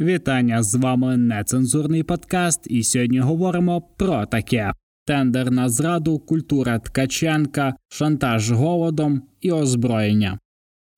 Вітання з вами нецензурний подкаст, і сьогодні говоримо про таке: тендер на зраду, культура Ткаченка, шантаж голодом і озброєння.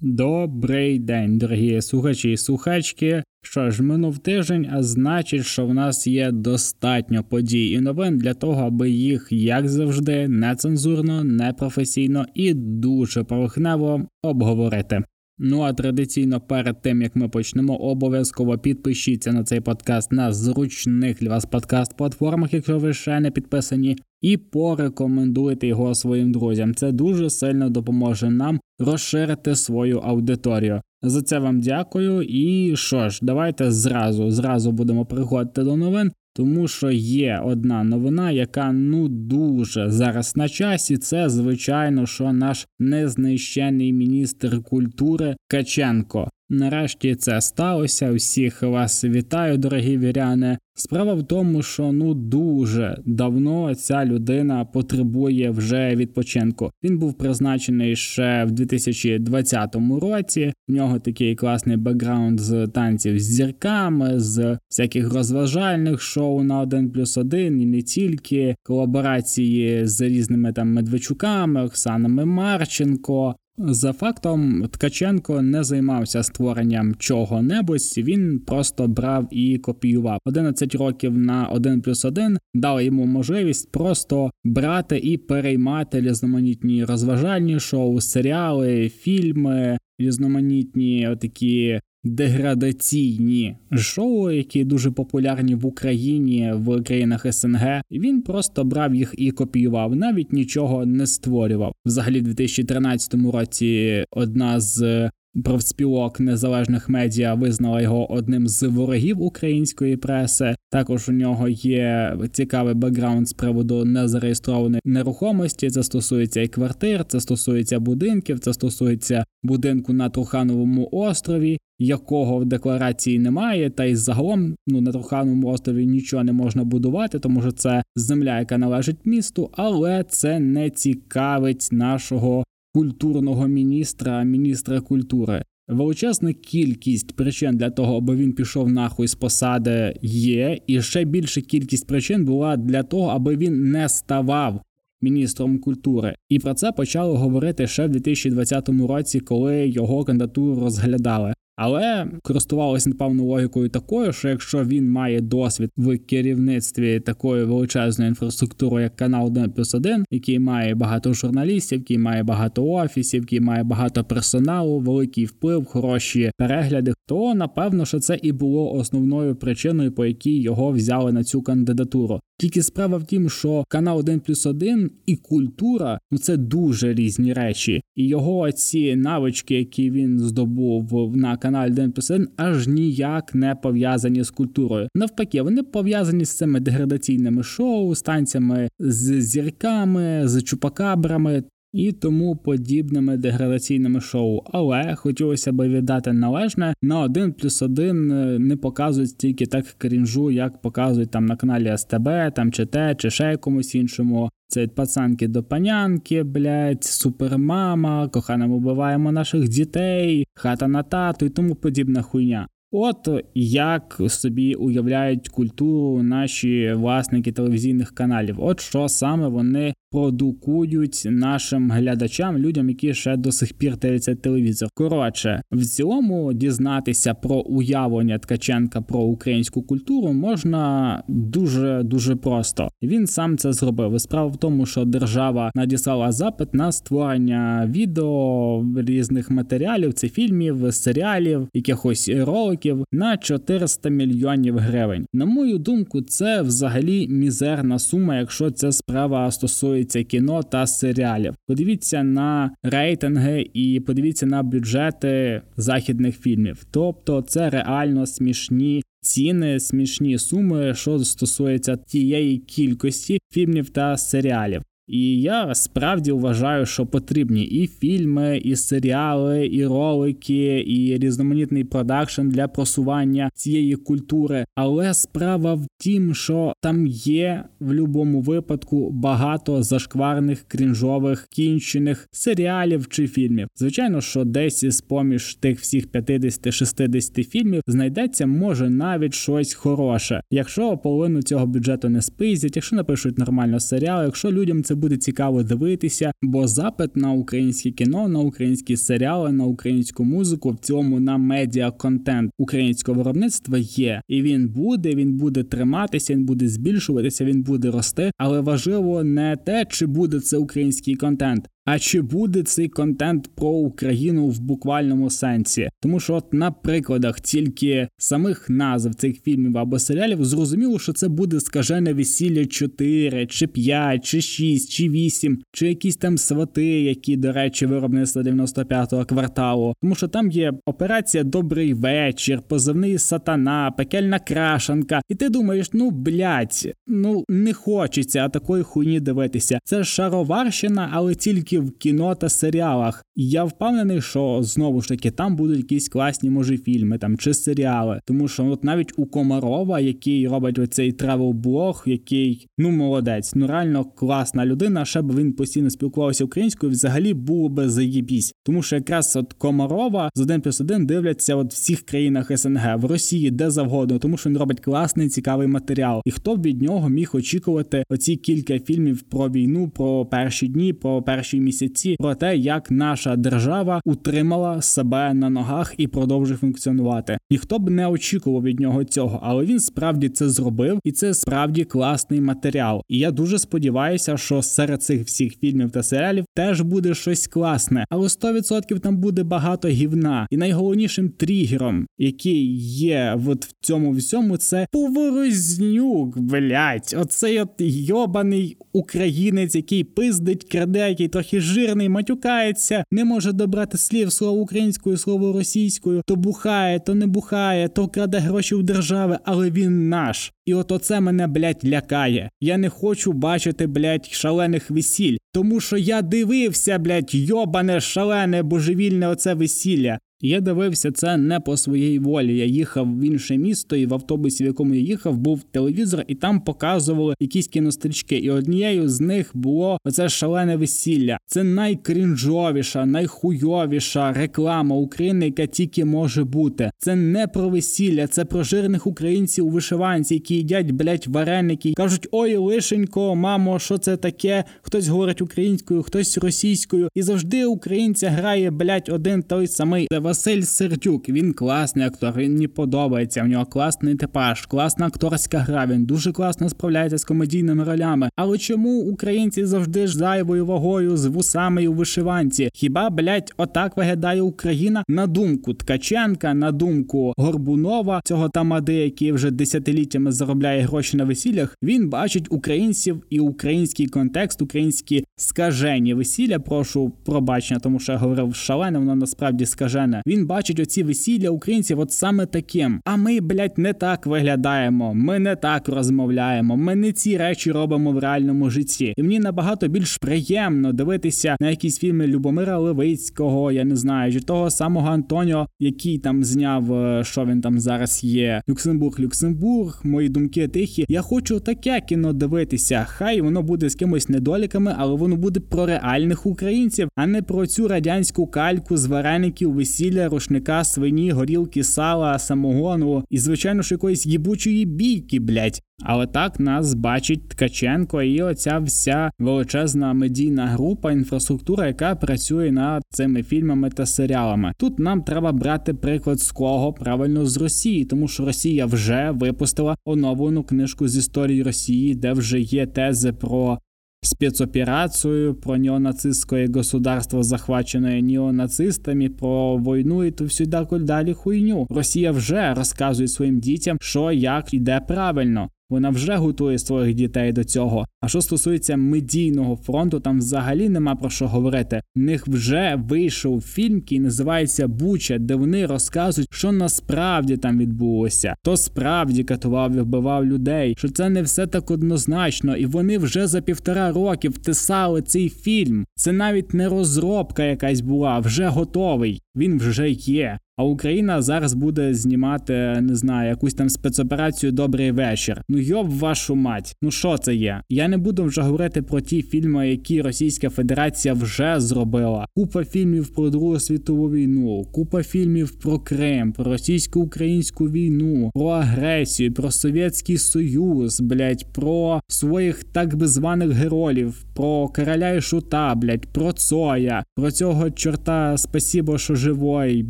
Добрий день, дорогі слухачі і слухачки. Що ж, минув тиждень, а значить, що в нас є достатньо подій і новин для того, аби їх, як завжди, нецензурно, непрофесійно і дуже поверхнево обговорити. Ну а традиційно перед тим як ми почнемо, обов'язково підпишіться на цей подкаст на зручних для вас подкаст-платформах, якщо ви ще не підписані, і порекомендуйте його своїм друзям. Це дуже сильно допоможе нам розширити свою аудиторію. За це вам дякую. І що ж, давайте зразу зразу будемо приходити до новин. Тому що є одна новина, яка ну дуже зараз на часі. Це звичайно, що наш незнищений міністр культури Каченко. Нарешті це сталося. Всіх вас вітаю, дорогі віряни. Справа в тому, що ну дуже давно ця людина потребує вже відпочинку. Він був призначений ще в 2020 році. В нього такий класний бекграунд з танців з зірками, з всяких розважальних шоу на один плюс один і не тільки колаборації з різними там Медведчуками, Оксанами Марченко. За фактом, Ткаченко не займався створенням чого-небудь, він просто брав і копіював. 11 років на 1 плюс 1 дали йому можливість просто брати і переймати різноманітні розважальні шоу, серіали, фільми, різноманітні отакі деградаційні шоу, які дуже популярні в Україні в країнах СНГ. Він просто брав їх і копіював, навіть нічого не створював. Взагалі, в 2013 році одна з профспілок незалежних медіа визнала його одним з ворогів української преси. Також у нього є цікавий бекграунд з приводу незареєстрованої нерухомості. Це стосується і квартир, це стосується будинків, це стосується будинку на Трухановому острові, якого в декларації немає. Та й загалом ну на Трухановому острові нічого не можна будувати, тому що це земля, яка належить місту, але це не цікавить нашого культурного міністра, міністра культури. Величезна кількість причин для того, аби він пішов нахуй з посади, є, і ще більша кількість причин була для того, аби він не ставав міністром культури. І про це почали говорити ще в 2020 році, коли його кандидатуру розглядали. Але користувалися напевно логікою такою, що якщо він має досвід в керівництві такої величезної інфраструктури, як канал 1 плюс 1, який має багато журналістів, який має багато офісів, який має багато персоналу, великий вплив, хороші перегляди, то напевно, що це і було основною причиною, по якій його взяли на цю кандидатуру. Тільки справа в тім, що канал 1 плюс 1 і культура ну це дуже різні речі, і його ці навички, які він здобув на каналі 1 плюс 1, аж ніяк не пов'язані з культурою. Навпаки, вони пов'язані з цими деградаційними шоу, станціями з зірками, з чупакабрами і тому подібними деградаційними шоу. Але хотілося б віддати належне на один плюс один е, не показують стільки так крінжу, як показують там на каналі СТБ, там чи те, чи ще якомусь іншому. Це пацанки до панянки, блять, супермама, кохана ми вбиваємо наших дітей, хата на тату і тому подібна хуйня. От як собі уявляють культуру наші власники телевізійних каналів, от що саме вони продукують нашим глядачам, людям, які ще до сих пір дивляться телевізор. Коротше, в цілому дізнатися про уявлення Ткаченка про українську культуру можна дуже дуже просто. Він сам це зробив. Справа в тому, що держава надіслала запит на створення відео різних матеріалів, це фільмів, серіалів, якихось роликів на 400 мільйонів гривень. На мою думку, це взагалі мізерна сума, якщо ця справа стосується кіно та серіалів. Подивіться на рейтинги і подивіться на бюджети західних фільмів. Тобто це реально смішні. Ціни смішні суми, що стосується тієї кількості фільмів та серіалів. І я справді вважаю, що потрібні і фільми, і серіали, і ролики, і різноманітний продакшн для просування цієї культури. Але справа в тім, що там є в будь-якому випадку багато зашкварних крінжових кінчених серіалів чи фільмів. Звичайно, що десь із поміж тих всіх 50-60 фільмів знайдеться може навіть щось хороше, якщо половину цього бюджету не спиздять, якщо напишуть нормально серіал, якщо людям це буде цікаво дивитися, бо запит на українське кіно, на українські серіали, на українську музику, в цьому на медіа контент українського виробництва є, і він буде, він буде триматися, він буде збільшуватися, він буде рости, але важливо не те, чи буде це український контент, а чи буде цей контент про Україну в буквальному сенсі? Тому що, от на прикладах тільки самих назв цих фільмів або серіалів зрозуміло, що це буде скажене весілля 4, чи 5, чи 6, чи 8, чи якісь там свати, які, до речі, виробництва 95-го кварталу. Тому що там є операція Добрий вечір, позивний сатана, пекельна крашанка. І ти думаєш, ну блять, ну не хочеться такої хуйні дивитися. Це шароварщина, але тільки в кіно та серіалах. І я впевнений, що знову ж таки там будуть якісь класні, може, фільми там чи серіали. Тому що от навіть у Комарова, який робить оцей тревел-блог, який ну молодець, ну реально класна людина. Ще б він постійно спілкувався українською, взагалі було би заєбісь. Тому що якраз от Комарова з один плюс один дивляться от в всіх країнах СНГ в Росії, де завгодно, тому що він робить класний цікавий матеріал. І хто б від нього міг очікувати оці кілька фільмів про війну, про перші дні, про перші місяці, про те, як наша держава утримала себе на ногах і продовжує функціонувати. Ніхто б не очікував від нього цього, але він справді це зробив, і це справді класний матеріал. І я дуже сподіваюся, що серед цих всіх фільмів та серіалів теж буде щось класне, але 100% там буде багато гівна. І найголовнішим тригером, який є от в цьому всьому, це поворознюк, блять. Оцей от йобаний українець, який пиздить, краде, який трохи жирний, матюкається, не може добрати слів слово українською, слово російською, то бухає, то не бухає, то краде гроші в держави, але він наш. І от оце мене, блять, лякає. Я не хочу бачити, блять, шалених весіль. Тому що я дивився, блять, йобане, шалене, божевільне оце весілля. Я дивився це не по своїй волі. Я їхав в інше місто, і в автобусі, в якому я їхав, був телевізор, і там показували якісь кінострічки. І однією з них було оце шалене весілля. Це найкрінжовіша, найхуйовіша реклама України, яка тільки може бути. Це не про весілля, це про жирних українців у вишиванці, які їдять блять вареники, кажуть: ой, лишенько, мамо, що це таке? Хтось говорить українською, хтось російською, і завжди українця грає блять один той самий. Василь Сердюк. Він класний актор. Він мені подобається. В нього класний типаж, класна акторська гра. Він дуже класно справляється з комедійними ролями. Але чому українці завжди ж зайвою вагою з вусами у вишиванці? Хіба блять отак виглядає Україна на думку Ткаченка, на думку Горбунова, цього тамади, який вже десятиліттями заробляє гроші на весіллях? Він бачить українців і український контекст, українські скажені весілля. Прошу пробачення, тому що я говорив шалене, воно насправді скажене. Він бачить оці весілля українців от саме таким. А ми, блядь, не так виглядаємо, ми не так розмовляємо, ми не ці речі робимо в реальному житті. І мені набагато більш приємно дивитися на якісь фільми Любомира Левицького, я не знаю, чи того самого Антоніо, який там зняв, е, що він там зараз є. Люксембург, Люксембург, мої думки тихі. Я хочу таке кіно дивитися. Хай воно буде з кимось недоліками, але воно буде про реальних українців, а не про цю радянську кальку з вареників весілля весілля, рушника, свині, горілки, сала, самогону і, звичайно ж, якоїсь їбучої бійки, блять. Але так нас бачить Ткаченко і оця вся величезна медійна група, інфраструктура, яка працює над цими фільмами та серіалами. Тут нам треба брати приклад з кого правильно з Росії, тому що Росія вже випустила оновлену книжку з історії Росії, де вже є тези про спецоперацию, про неонацистское государство, захвачене неонацистами, про війну і ту всю далі хуйню. Росія вже розказує своїм дітям, що як іде правильно. Вона вже готує своїх дітей до цього. А що стосується медійного фронту, там взагалі нема про що говорити. В них вже вийшов фільм, який називається Буча, де вони розказують, що насправді там відбулося. То справді катував і вбивав людей, що це не все так однозначно, і вони вже за півтора роки втисали цей фільм. Це навіть не розробка якась була, вже готовий. Він вже є. А Україна зараз буде знімати, не знаю, якусь там спецоперацію Добрий вечір. Ну йоб вашу мать. Ну що це є? Я не буду вже говорити про ті фільми, які Російська Федерація вже зробила. Купа фільмів про Другу світову війну, купа фільмів про Крим, про російсько-українську війну, про агресію, про Совєтський Союз, блять, про своїх так би званих героїв, про короля і шута, блять, про Цоя, про цього чорта спасібо, що живой,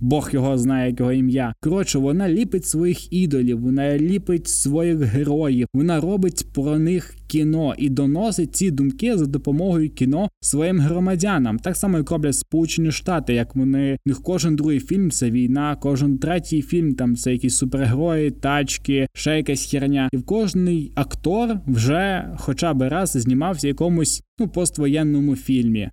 Бог його знає, як його ім'я. Коротше, вона ліпить своїх ідолів, вона ліпить своїх героїв, вона робить про них кіно і доносить ці думки за допомогою кіно своїм громадянам. Так само, як роблять Сполучені Штати, як вони в них кожен другий фільм це війна, кожен третій фільм там це якісь супергерої, тачки, ще якась херня. І в кожний актор вже хоча б раз знімався в якомусь ну поствоєнному фільмі.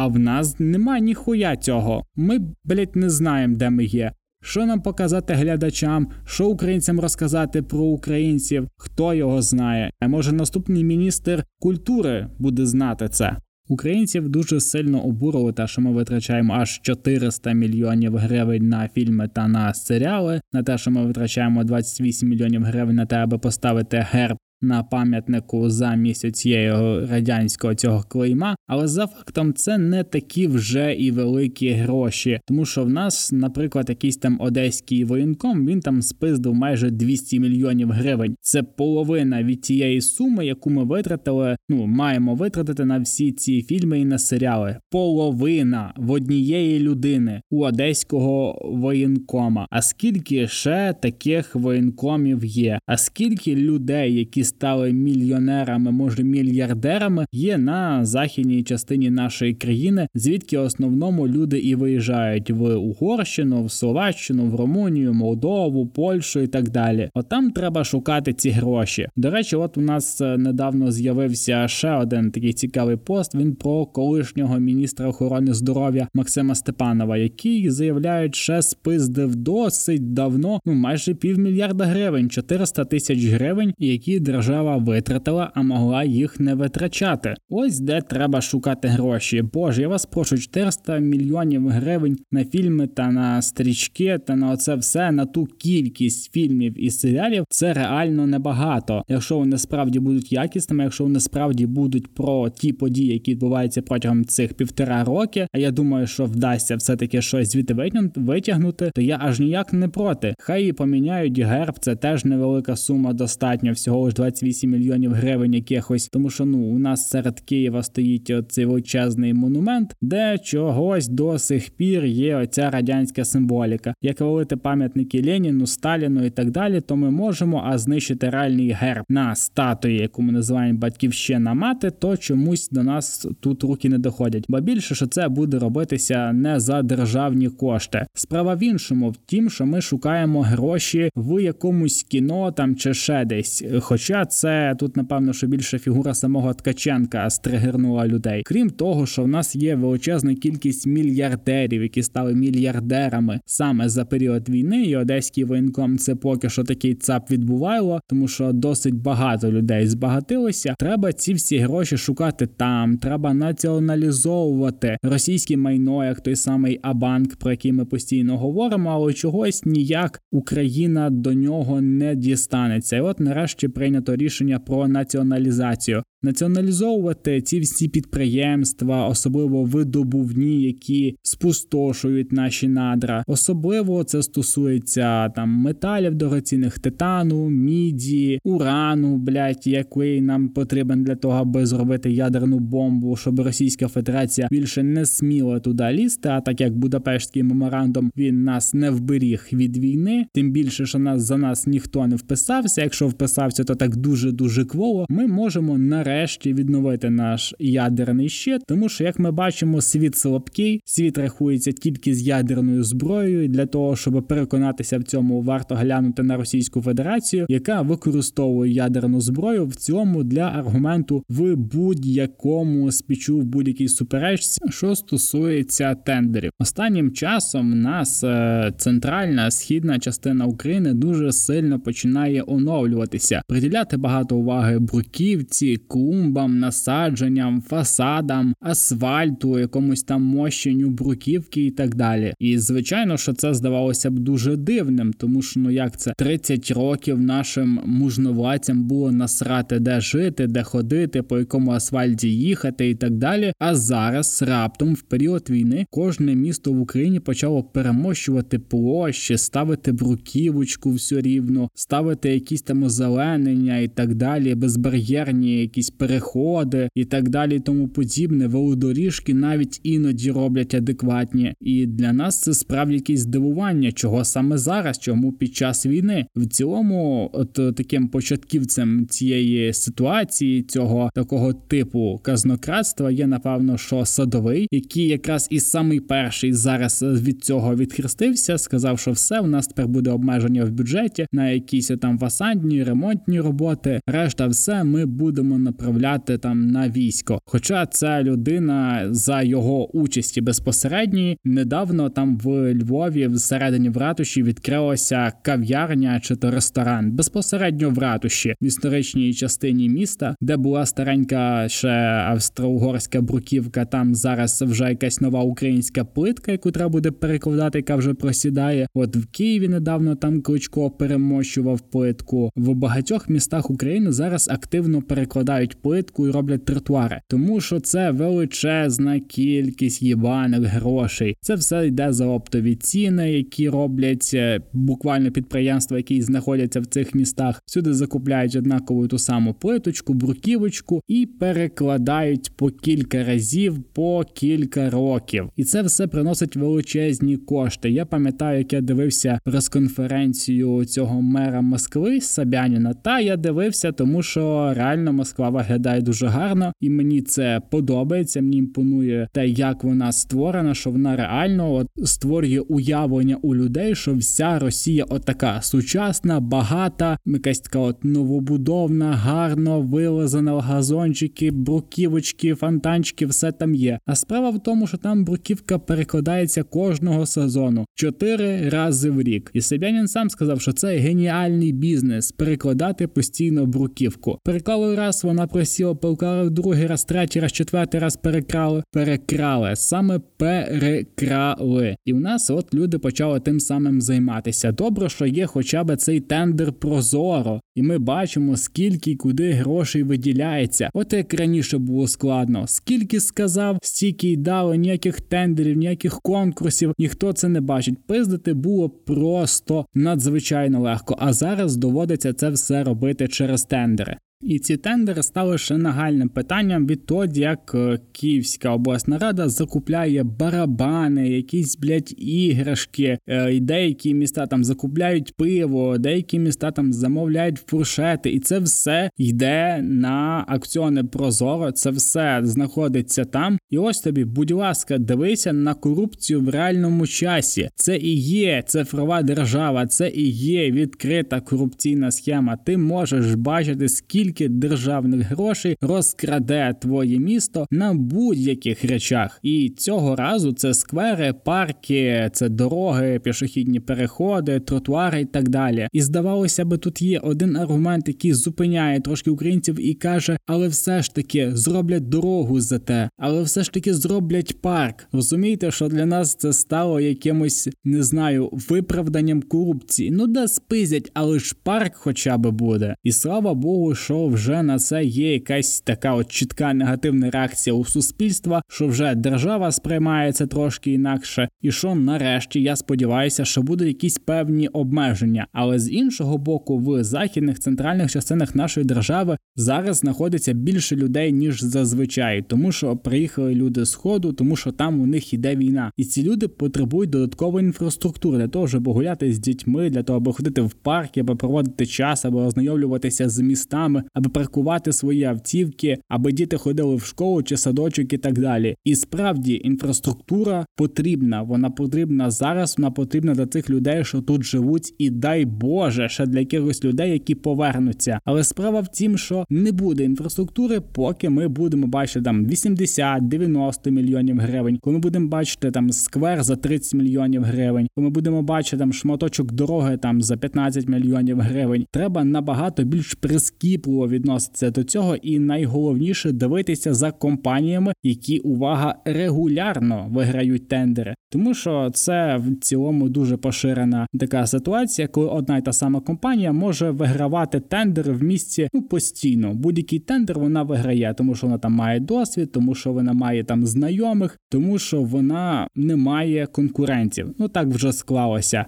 А в нас нема ніхуя цього. Ми, блять, не знаємо, де ми є. Що нам показати глядачам, що українцям розказати про українців, хто його знає. А може наступний міністр культури буде знати це. Українців дуже сильно обурили те, що ми витрачаємо аж 400 мільйонів гривень на фільми та на серіали, на те, що ми витрачаємо 28 мільйонів гривень на те, аби поставити герб на пам'ятнику за місяць цієї радянського цього клейма, але за фактом це не такі вже і великі гроші, тому що в нас, наприклад, якийсь там одеський воєнком він там спиздив майже 200 мільйонів гривень. Це половина від тієї суми, яку ми витратили. Ну маємо витратити на всі ці фільми і на серіали. Половина в однієї людини у одеського воєнкома. А скільки ще таких воєнкомів є? А скільки людей, які стали мільйонерами, може мільярдерами, є на західній частині нашої країни, звідки основному люди і виїжджають в Угорщину, в Словаччину, в Румунію, Молдову, Польщу і так далі. От там треба шукати ці гроші. До речі, от у нас е, недавно з'явився ще один такий цікавий пост. Він про колишнього міністра охорони здоров'я Максима Степанова, який заявляють, ще спиздив досить давно, ну майже півмільярда гривень, 400 тисяч гривень, які держава держава витратила, а могла їх не витрачати. Ось де треба шукати гроші. Боже, я вас прошу 400 мільйонів гривень на фільми та на стрічки, та на оце все на ту кількість фільмів і серіалів. Це реально небагато. Якщо вони справді будуть якісними, якщо вони справді будуть про ті події, які відбуваються протягом цих півтора роки. А я думаю, що вдасться все таки щось звідти витягнути, то я аж ніяк не проти. Хай і поміняють герб, це теж невелика сума, достатньо всього ж 28 мільйонів гривень якихось, тому що ну у нас серед Києва стоїть цей величезний монумент, де чогось до сих пір є оця радянська символіка. Як валити пам'ятники Леніну, Сталіну і так далі, то ми можемо а знищити реальний герб на статуї, яку ми називаємо батьківщина мати, то чомусь до нас тут руки не доходять. Ба більше що це буде робитися не за державні кошти. Справа в іншому, в тім, що ми шукаємо гроші в якомусь кіно там чи ще десь. Хоча це тут, напевно, що більше фігура самого Ткаченка стригернула людей. Крім того, що в нас є величезна кількість мільярдерів, які стали мільярдерами саме за період війни, і одеський воєнком це поки що такий цап відбувало, тому що досить багато людей збагатилося. Треба ці всі гроші шукати там. Треба націоналізовувати російське майно, як той самий Абанк, про який ми постійно говоримо, але чогось ніяк Україна до нього не дістанеться. І от нарешті прийнято прийнято рішення про націоналізацію. Націоналізовувати ці всі підприємства, особливо видобувні, які спустошують наші надра. Особливо це стосується там металів дорогоцінних титану, міді, урану, блять, який нам потрібен для того, аби зробити ядерну бомбу, щоб Російська Федерація більше не сміла туди лізти. А так як Будапештський меморандум він нас не вберіг від війни, тим більше, що нас за нас ніхто не вписався. Якщо вписався, то так дуже дуже кволо. Ми можемо нарешті відновити наш ядерний щит, тому що, як ми бачимо, світ слабкий, світ рахується тільки з ядерною зброєю. і Для того щоб переконатися в цьому, варто глянути на Російську Федерацію, яка використовує ядерну зброю в цьому для аргументу в будь-якому спічу в будь-якій суперечці, що стосується тендерів. Останнім часом нас е, центральна східна частина України дуже сильно починає оновлюватися, приділяти багато уваги бруківці, клумбам, насадженням, фасадам, асфальту, якомусь там мощенню бруківки і так далі. І звичайно, що це здавалося б дуже дивним, тому що ну як це 30 років нашим мужновладцям було насрати, де жити, де ходити, по якому асфальті їхати і так далі. А зараз раптом в період війни кожне місто в Україні почало перемощувати площі, ставити бруківочку все рівно, ставити якісь там озеленення і так далі, безбар'єрні якісь переходи і так далі, тому подібне. Велодоріжки навіть іноді роблять адекватні. І для нас це справді якесь здивування, чого саме зараз, чому під час війни в цілому, от таким початківцем цієї ситуації, цього такого типу казнократства є напевно, що садовий, який якраз і самий перший зараз від цього відхрестився, сказав, що все у нас тепер буде обмеження в бюджеті на якісь там фасадні, ремонтні роботи. Решта, все ми будемо направляти там на військо. Хоча ця людина за його участі безпосередньої недавно там в Львові, всередині в ратуші, відкрилася кав'ярня чи то ресторан безпосередньо в ратуші в історичній частині міста, де була старенька ще австро-угорська бруківка. Там зараз вже якась нова українська плитка, яку треба буде перекладати, яка вже просідає. От в Києві недавно там Кличко перемощував плитку. В багатьох містах України зараз активно перекладають плитку і роблять тротуари, тому що це величезна кількість їбаних грошей. Це все йде за оптові ціни, які роблять е, буквально підприємства, які знаходяться в цих містах. Сюди закупляють однакову ту саму плиточку, бруківочку і перекладають по кілька разів по кілька років. І це все приносить величезні кошти. Я пам'ятаю, як я дивився прес-конференцію цього мера Москви Сабяніна. Та я дивився, тому що реально Москва виглядає дуже гарно, і мені це подобається. Мені імпонує те, як вона створена, що вона реально от створює уявлення у людей, що вся Росія отака сучасна, багата, якась така от новобудовна, гарно вилазена газончики, бруківочки, фонтанчики, все там є. А справа в тому, що там бруківка перекладається кожного сезону чотири рази в рік. І Себянін сам сказав, що це геніальний бізнес перекладати постійно бруківку. Переклали раз, вона просіла, переклали другий раз, третій раз, четвертий раз перекрали, перекрали, саме перекрали. І в нас от люди почали тим самим займатися. Добре, що є хоча б цей тендер прозоро, і ми бачимо, скільки і куди грошей виділяється. От як раніше було складно. Скільки сказав, стільки й дали, ніяких тендерів, ніяких конкурсів, ніхто це не бачить. Пиздити було просто надзвичайно легко. А зараз доводиться це все робити через тендери. І ці тендери стали ще нагальним питанням відтоді, як е, Київська обласна рада закупляє барабани, якісь блядь, іграшки, е, і деякі міста там закупляють пиво, деякі міста там замовляють фуршети, і це все йде на акціони Прозоро. Це все знаходиться там. І ось тобі, будь ласка, дивися на корупцію в реальному часі. Це і є цифрова держава, це і є відкрита корупційна схема. Ти можеш бачити скільки скільки державних грошей розкраде твоє місто на будь-яких речах. І цього разу це сквери, парки, це дороги, пішохідні переходи, тротуари і так далі. І здавалося би, тут є один аргумент, який зупиняє трошки українців і каже: але все ж таки зроблять дорогу за те, але все ж таки зроблять парк. Розумієте, що для нас це стало якимось не знаю виправданням корупції. Ну да спизять, але ж парк хоча б буде. І слава Богу, що вже на це є якась така от чітка негативна реакція у суспільства, що вже держава сприймається трошки інакше, і що нарешті я сподіваюся, що будуть якісь певні обмеження. Але з іншого боку, в західних центральних частинах нашої держави зараз знаходиться більше людей ніж зазвичай, тому що приїхали люди з ходу, тому що там у них іде війна, і ці люди потребують додаткової інфраструктури для того, щоб гуляти з дітьми, для того, аби ходити в парки, аби проводити час, або ознайомлюватися з містами аби паркувати свої автівки, аби діти ходили в школу чи садочок і так далі. І справді інфраструктура потрібна. Вона потрібна зараз. Вона потрібна для цих людей, що тут живуть, і дай Боже, ще для якихось людей, які повернуться. Але справа в тім, що не буде інфраструктури, поки ми будемо бачити там 80-90 мільйонів гривень. Коли ми будемо бачити там сквер за 30 мільйонів гривень, коли ми будемо бачити там шматочок дороги там за 15 мільйонів гривень. Треба набагато більш прискіпливо відноситися до цього, і найголовніше дивитися за компаніями, які увага регулярно виграють тендери, тому що це в цілому дуже поширена така ситуація, коли одна й та сама компанія може вигравати тендери в місці ну постійно. Будь-який тендер вона виграє, тому що вона там має досвід, тому що вона має там знайомих, тому що вона не має конкурентів. Ну так вже склалося.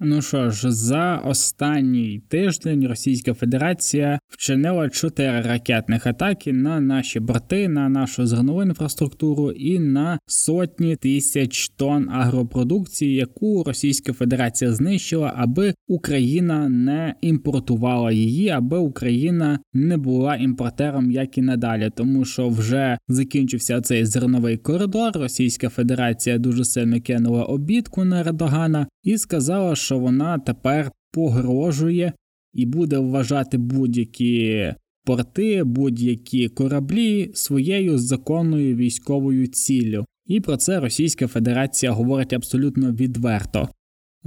Ну що ж, за останній тиждень Російська Федерація вчинила чотири ракетних атаки на наші борти, на нашу зернову інфраструктуру і на сотні тисяч тонн агропродукції, яку Російська Федерація знищила, аби Україна не імпортувала її, аби Україна не була імпортером, як і надалі, тому що вже закінчився цей зерновий коридор. Російська Федерація дуже сильно кинула обідку на Ердогана і сказала, що вона тепер погрожує і буде вважати будь-які порти, будь-які кораблі своєю законною військовою ціллю. І про це Російська Федерація говорить абсолютно відверто.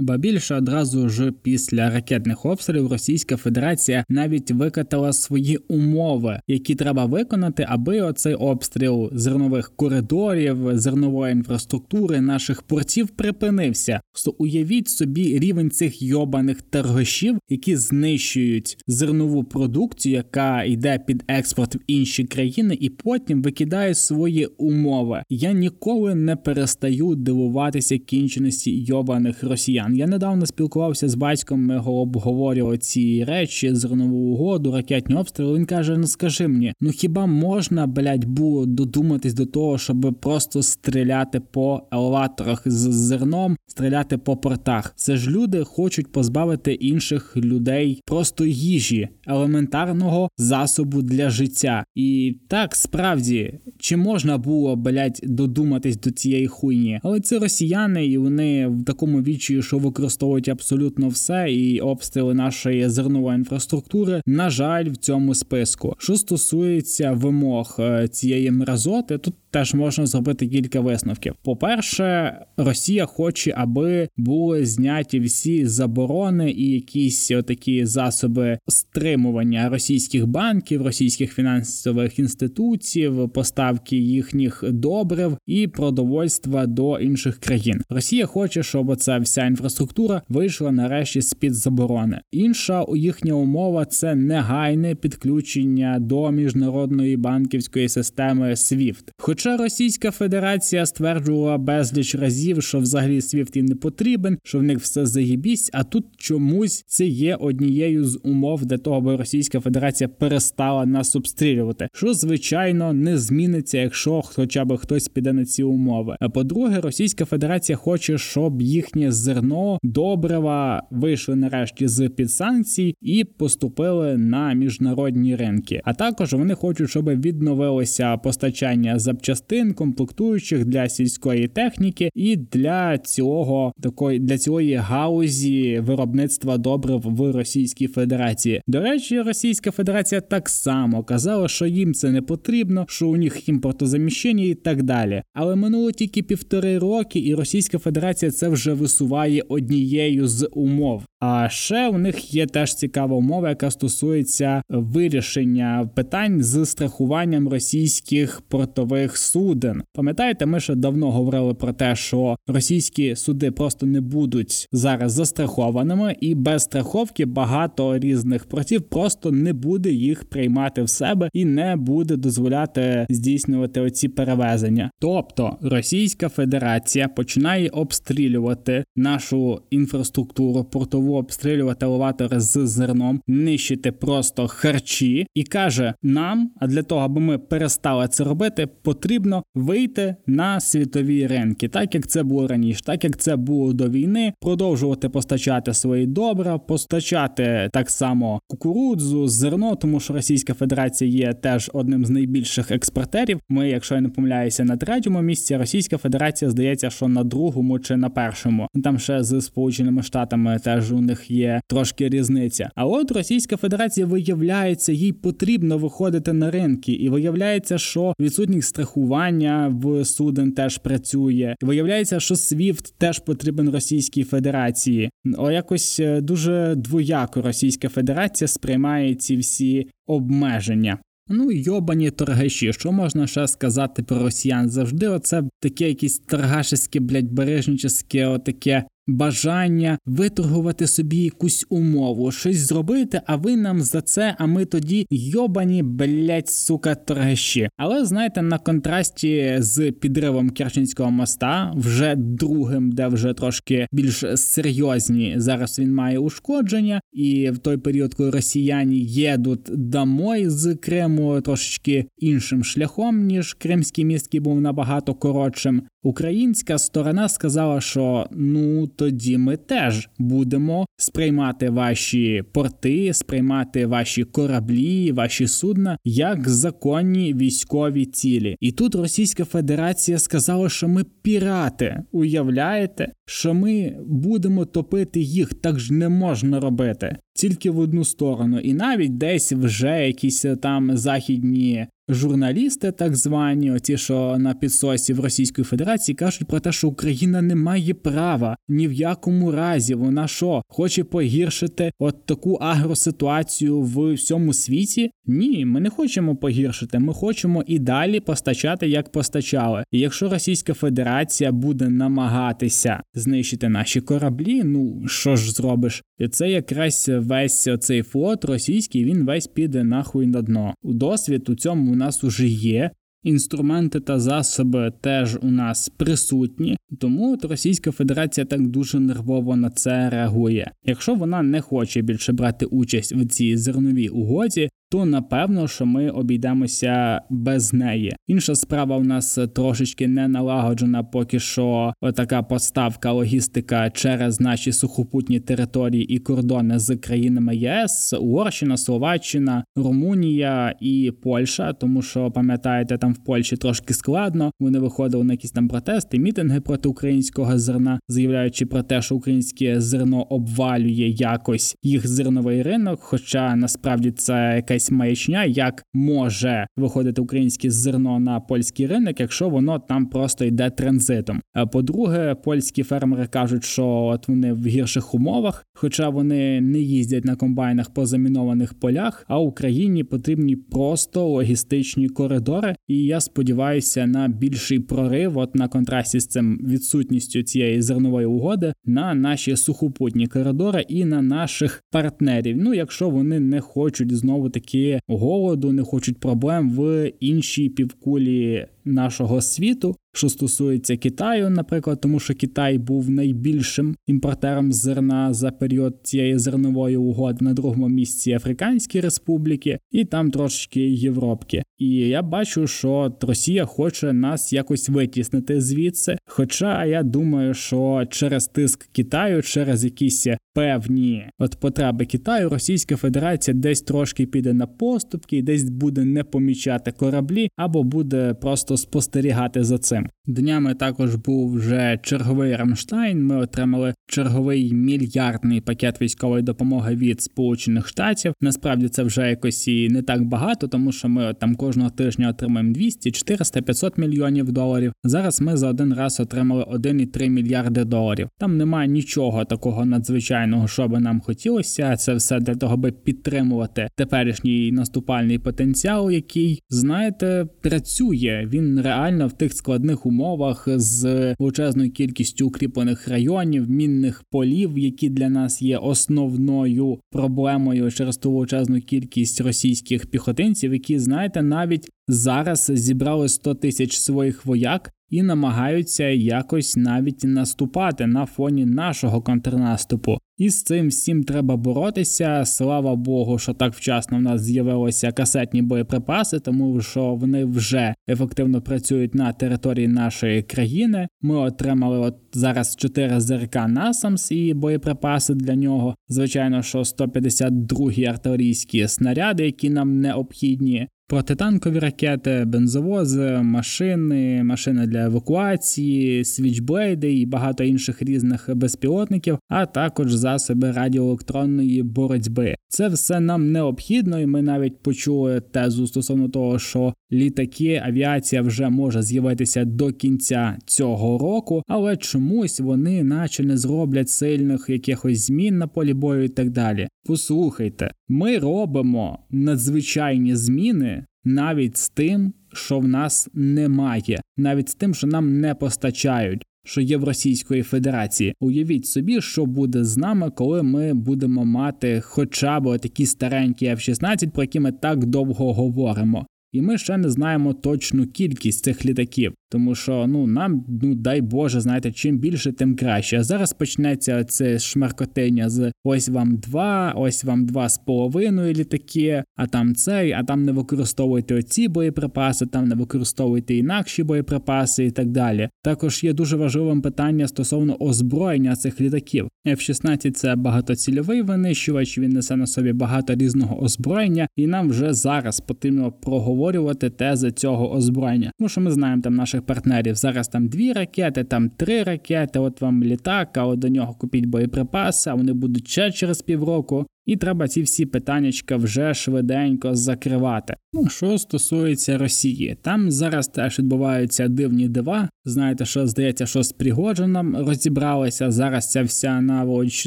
Ба більше одразу ж після ракетних обстрілів Російська Федерація навіть викатала свої умови, які треба виконати, аби оцей обстріл зернових коридорів, зернової інфраструктури наших портів припинився. То уявіть собі рівень цих йобаних торгашів, які знищують зернову продукцію, яка йде під експорт в інші країни, і потім викидає свої умови. Я ніколи не перестаю дивуватися кінченості йобаних росіян. Я недавно спілкувався з батьком, ми обговорювали ці речі, зернову угоду, ракетні обстріли. Він каже: Ну скажи мені, ну хіба можна, блядь, було додуматись до того, щоб просто стріляти по елеваторах з зерном, стріляти по портах? Це ж люди хочуть позбавити інших людей просто їжі, елементарного засобу для життя. І так справді чи можна було блядь, додуматись до цієї хуйні? Але це росіяни, і вони в такому вічі, що використовують абсолютно все, і обстріли нашої зернової інфраструктури, на жаль, в цьому списку. Що стосується вимог е, цієї мразоти, тут теж можна зробити кілька висновків. По-перше, Росія хоче, аби були зняті всі заборони і якісь такі засоби стримування російських банків, російських фінансових інституцій, поставки їхніх добрив і продовольства до інших країн. Росія хоче, щоб ця вся інфраструктура вийшла нарешті з під заборони. Інша їхня умова це негайне підключення до міжнародної банківської системи SWIFT. Хоча Російська Федерація стверджувала безліч разів, що взагалі SWIFT їм не потрібен, що в них все заєбісь, а тут чомусь це є однією з умов для того, аби Російська Федерація перестала нас обстрілювати, що звичайно не зміниться, якщо хоча б хтось піде на ці умови. А по-друге, Російська Федерація хоче, щоб їхнє зерно добрива вийшли нарешті з під санкцій і поступили на міжнародні ринки. А також вони хочуть, щоб відновилося постачання запчастин, комплектуючих для сільської техніки і для цього такої для цієї гаузі виробництва добрив в Російській Федерації. До речі, Російська Федерація так само казала, що їм це не потрібно, що у них імпортозаміщення і так далі. Але минуло тільки півтори роки, і Російська Федерація це вже висуває однією з умов. А ще у них є теж цікава умова, яка стосується вирішення питань з страхуванням російських портових суден. Пам'ятаєте, ми ще давно говорили про те, що російські суди просто не будуть зараз застрахованими, і без страховки багато різних портів просто не буде їх приймати в себе і не буде дозволяти здійснювати оці перевезення. Тобто Російська Федерація починає обстрілювати нашу інфраструктуру портову обстрілювати елеватори з зерном, нищити просто харчі, і каже нам, а для того, аби ми перестали це робити, потрібно вийти на світові ринки, так як це було раніше, так як це було до війни, продовжувати постачати свої добра, постачати так само кукурудзу, зерно, тому що Російська Федерація є теж одним з найбільших експортерів. Ми, якщо я не помиляюся, на третьому місці Російська Федерація здається, що на другому чи на першому. Там ще з Сполученими Штатами теж у них є трошки різниця. А от Російська Федерація виявляється, їй потрібно виходити на ринки, і виявляється, що відсутність страхування в суден теж працює. І Виявляється, що SWIFT теж потрібен Російській Федерації. О, якось е, дуже двояко Російська Федерація сприймає ці всі обмеження. Ну йобані торгаші, що можна ще сказати про росіян? Завжди оце таке якесь торгашеське, блядь, бережнічеське, отаке бажання виторгувати собі якусь умову, щось зробити, а ви нам за це, а ми тоді йобані, блять, сука, торгаші. Але знаєте, на контрасті з підривом Керченського моста, вже другим, де вже трошки більш серйозні, зараз він має ушкодження, і в той період, коли росіяни їдуть домой з Криму трошечки іншим шляхом, ніж Кримський міст, який був набагато коротшим. Українська сторона сказала, що ну тоді ми теж будемо сприймати ваші порти, сприймати ваші кораблі, ваші судна як законні військові цілі. І тут Російська Федерація сказала, що ми пірати. Уявляєте, що ми будемо топити їх, так ж не можна робити. Тільки в одну сторону, і навіть десь вже якісь там західні журналісти, так звані, оті, що на підсосі в Російської Федерації кажуть про те, що Україна не має права ні в якому разі. Вона що хоче погіршити от таку агроситуацію в всьому світі? Ні, ми не хочемо погіршити. Ми хочемо і далі постачати, як постачали. І якщо Російська Федерація буде намагатися знищити наші кораблі, ну що ж зробиш? І це якраз весь цей флот російський. Він весь піде нахуй на дно. Досвід у цьому нас уже є. Інструменти та засоби теж у нас присутні, тому от Російська Федерація так дуже нервово на це реагує. Якщо вона не хоче більше брати участь в цій зерновій угоді, то напевно, що ми обійдемося без неї. Інша справа у нас трошечки не налагоджена, поки що така поставка логістика через наші сухопутні території і кордони з країнами ЄС, Угорщина, Словаччина, Румунія і Польща, тому що пам'ятаєте, там в Польщі трошки складно. Вони виходили на якісь там протести, мітинги проти українського зерна, заявляючи про те, що українське зерно обвалює якось їх зерновий ринок. Хоча насправді це якась якась маячня, як може виходити українське зерно на польський ринок, якщо воно там просто йде транзитом. По-друге, польські фермери кажуть, що от вони в гірших умовах, хоча вони не їздять на комбайнах по замінованих полях, а Україні потрібні просто логістичні коридори. І я сподіваюся на більший прорив, от на контрасті з цим відсутністю цієї зернової угоди на наші сухопутні коридори і на наших партнерів. Ну якщо вони не хочуть знову таки таки голоду, не хочуть проблем в іншій півкулі нашого світу що стосується Китаю, наприклад, тому що Китай був найбільшим імпортером зерна за період цієї зернової угоди на другому місці Африканські Республіки, і там трошечки Європки. І я бачу, що Росія хоче нас якось витіснити звідси. Хоча я думаю, що через тиск Китаю, через якісь певні от потреби Китаю, Російська Федерація десь трошки піде на поступки, десь буде не помічати кораблі, або буде просто спостерігати за цим. Днями також був вже черговий Рамштайн. Ми отримали черговий мільярдний пакет військової допомоги від Сполучених Штатів. Насправді це вже якось і не так багато, тому що ми там кожного тижня отримаємо 200, 400, 500 мільйонів доларів. Зараз ми за один раз отримали 1,3 мільярди доларів. Там немає нічого такого надзвичайного, що би нам хотілося. Це все для того, аби підтримувати теперішній наступальний потенціал, який знаєте працює. Він реально в тих складних умовах з величезною кількістю укріплених районів, мінних полів, які для нас є основною проблемою через ту величезну кількість російських піхотинців, які знаєте навіть зараз зібрали 100 тисяч своїх вояк і намагаються якось навіть наступати на фоні нашого контрнаступу. І з цим всім треба боротися. Слава Богу, що так вчасно в нас з'явилися касетні боєприпаси, тому що вони вже ефективно працюють на території нашої країни. Ми отримали от зараз 4 ЗРК Насамс і боєприпаси для нього. Звичайно, що 152-гі артилерійські снаряди, які нам необхідні протитанкові ракети, бензовози, машини, машини для евакуації, свічблейди і багато інших різних безпілотників, а також засоби радіоелектронної боротьби. Це все нам необхідно, і ми навіть почули тезу стосовно того, що літаки, авіація вже може з'явитися до кінця цього року, але чомусь вони, наче не зроблять сильних якихось змін на полі бою і так далі. Послухайте, ми робимо надзвичайні зміни навіть з тим, що в нас немає, навіть з тим, що нам не постачають. Що є в Російської Федерації, уявіть собі, що буде з нами, коли ми будемо мати хоча б такі старенькі F-16, про які ми так довго говоримо. І ми ще не знаємо точну кількість цих літаків, тому що ну нам, ну дай Боже, знаєте, чим більше, тим краще. А зараз почнеться це шмаркотення з ось вам два, ось вам два з половиною літаки, а там цей, а там не використовуйте оці боєприпаси, там не використовуйте інакші боєприпаси і так далі. Також є дуже важливим питання стосовно озброєння цих літаків. F-16 – це багатоцільовий винищувач. Він несе на собі багато різного озброєння, і нам вже зараз потрібно проговорювати тези цього озброєння. Тому що ми знаємо там наших партнерів. Зараз там дві ракети, там три ракети. От вам літак, а от до нього купіть боєприпаси. а Вони будуть ще через півроку. І треба ці всі питаннячка вже швиденько закривати. Ну що стосується Росії, там зараз теж відбуваються дивні дива. Знаєте, що здається, що з Пригоджином розібралися. Зараз ця вся наволоч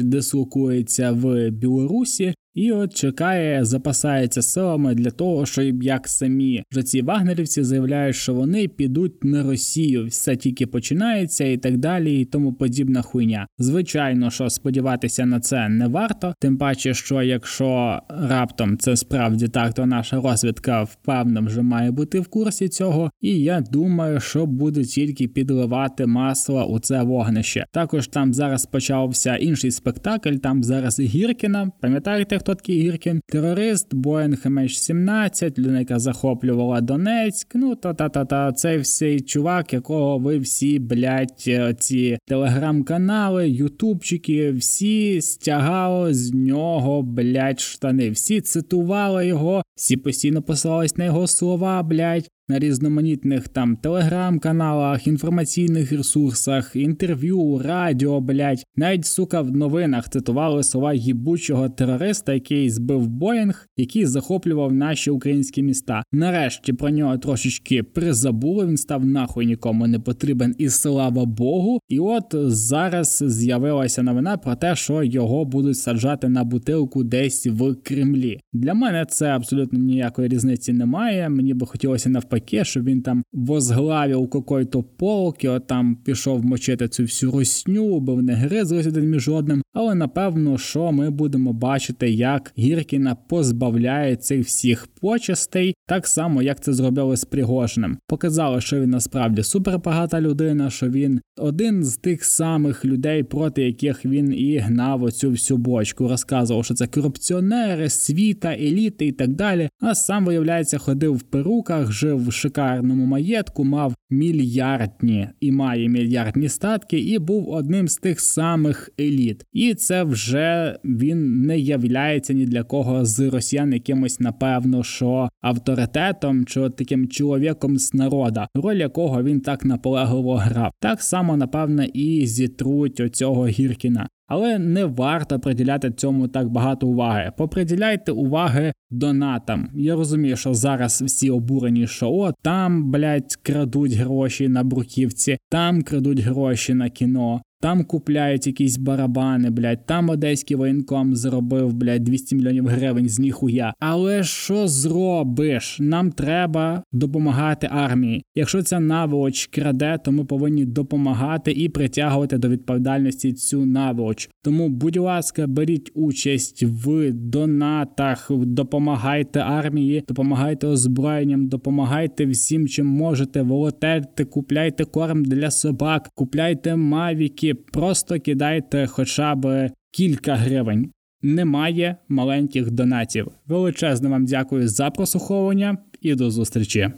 дислокується в Білорусі. І от чекає, запасається силами для того, щоб як самі вже ці вагнерівці заявляють, що вони підуть на Росію, все тільки починається і так далі, і тому подібна хуйня. Звичайно, що сподіватися на це не варто, тим паче, що якщо раптом це справді так, то наша розвідка впевнено вже має бути в курсі цього, і я думаю, що буде тільки підливати масло у це вогнище. Також там зараз почався інший спектакль. Там зараз Гіркіна, пам'ятаєте? хто такий Гіркін, терорист, Боїнг MH17, людина, яка захоплювала Донецьк. Ну та та та та цей всей чувак, якого ви всі, блять, ці телеграм-канали, ютубчики, всі стягали з нього, блять, штани. Всі цитували його, всі постійно посилались на його слова, блять на різноманітних там телеграм-каналах, інформаційних ресурсах, інтерв'ю, радіо, блять. Навіть сука в новинах цитували слова гібучого терориста, який збив Боїнг, який захоплював наші українські міста. Нарешті про нього трошечки призабули. Він став нахуй нікому не потрібен, і слава Богу. І от зараз з'явилася новина про те, що його будуть саджати на бутилку десь в Кремлі. Для мене це абсолютно ніякої різниці немає. Мені би хотілося навпаки навпаки, що він там возглавив какой-то полк, і там пішов мочити цю всю русню, бо вони гризлися один між одним. Але напевно, що ми будемо бачити, як Гіркіна позбавляє цих всіх почестей, так само як це зробили з Пригожним. Показало, що він насправді супербагата людина, що він один з тих самих людей, проти яких він і гнав оцю всю бочку, розказував, що це корупціонери, світа, еліти і так далі. А сам виявляється, ходив в перуках, жив в шикарному маєтку, мав мільярдні і має мільярдні статки, і був одним з тих самих еліт. І це вже він не являється ні для кого з росіян якимось, напевно, що авторитетом чи таким чоловіком з народа, роль якого він так наполегливо грав. Так само, напевно, і зітруть оцього Гіркіна. Але не варто приділяти цьому так багато уваги. Поприділяйте уваги донатам. Я розумію, що зараз всі обурені, що о, там, блядь, крадуть гроші на бруківці, там крадуть гроші на кіно. Там купляють якісь барабани, блядь, там одеський воєнком заробив, блядь, 200 мільйонів гривень з ніхуя. Але що зробиш? Нам треба допомагати армії. Якщо ця наволоч краде, то ми повинні допомагати і притягувати до відповідальності цю наволоч. Тому, будь ласка, беріть участь в донатах, допомагайте армії, допомагайте озброєнням, допомагайте всім, чим можете, волонтерте, купляйте корм для собак, купляйте мавіки, просто кидайте хоча б кілька гривень. Немає маленьких донатів. Величезне вам дякую за прослуховування і до зустрічі.